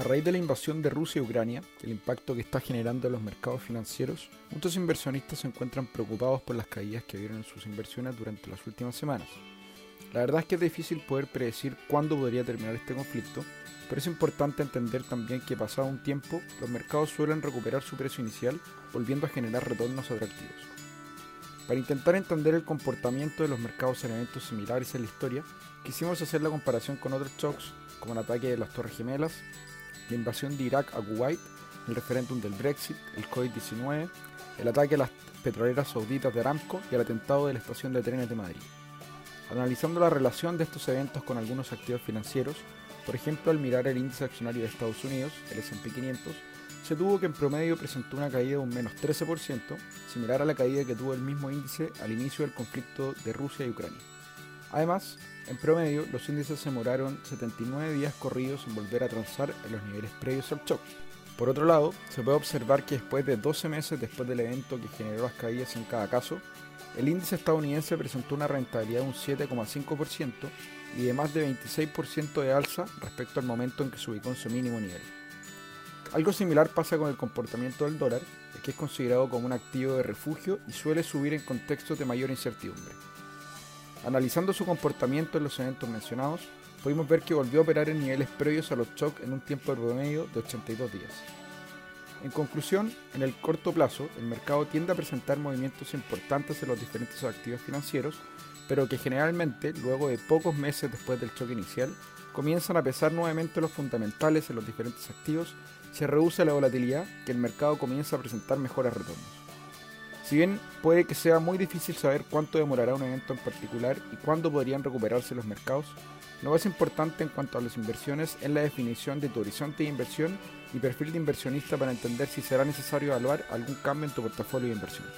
A raíz de la invasión de Rusia y Ucrania, el impacto que está generando en los mercados financieros, muchos inversionistas se encuentran preocupados por las caídas que vieron en sus inversiones durante las últimas semanas. La verdad es que es difícil poder predecir cuándo podría terminar este conflicto, pero es importante entender también que pasado un tiempo, los mercados suelen recuperar su precio inicial, volviendo a generar retornos atractivos. Para intentar entender el comportamiento de los mercados en eventos similares en la historia, quisimos hacer la comparación con otros shocks, como el ataque de las Torres Gemelas, la invasión de Irak a Kuwait, el referéndum del Brexit, el COVID-19, el ataque a las petroleras sauditas de Aramco y el atentado de la estación de trenes de Madrid. Analizando la relación de estos eventos con algunos activos financieros, por ejemplo al mirar el índice accionario de Estados Unidos, el S&P 500, se tuvo que en promedio presentó una caída de un menos 13%, similar a la caída que tuvo el mismo índice al inicio del conflicto de Rusia y Ucrania. Además, en promedio, los índices se demoraron 79 días corridos en volver a transar en los niveles previos al shock. Por otro lado, se puede observar que después de 12 meses después del evento que generó las caídas en cada caso, el índice estadounidense presentó una rentabilidad de un 7,5% y de más de 26% de alza respecto al momento en que se ubicó en su mínimo nivel. Algo similar pasa con el comportamiento del dólar, que es considerado como un activo de refugio y suele subir en contextos de mayor incertidumbre. Analizando su comportamiento en los eventos mencionados, pudimos ver que volvió a operar en niveles previos a los shocks en un tiempo de promedio de 82 días. En conclusión, en el corto plazo, el mercado tiende a presentar movimientos importantes en los diferentes activos financieros, pero que generalmente, luego de pocos meses después del choque inicial, comienzan a pesar nuevamente los fundamentales en los diferentes activos, se reduce la volatilidad que el mercado comienza a presentar mejores retornos. Si bien puede que sea muy difícil saber cuánto demorará un evento en particular y cuándo podrían recuperarse los mercados, lo más importante en cuanto a las inversiones es la definición de tu horizonte de inversión y perfil de inversionista para entender si será necesario evaluar algún cambio en tu portafolio de inversión.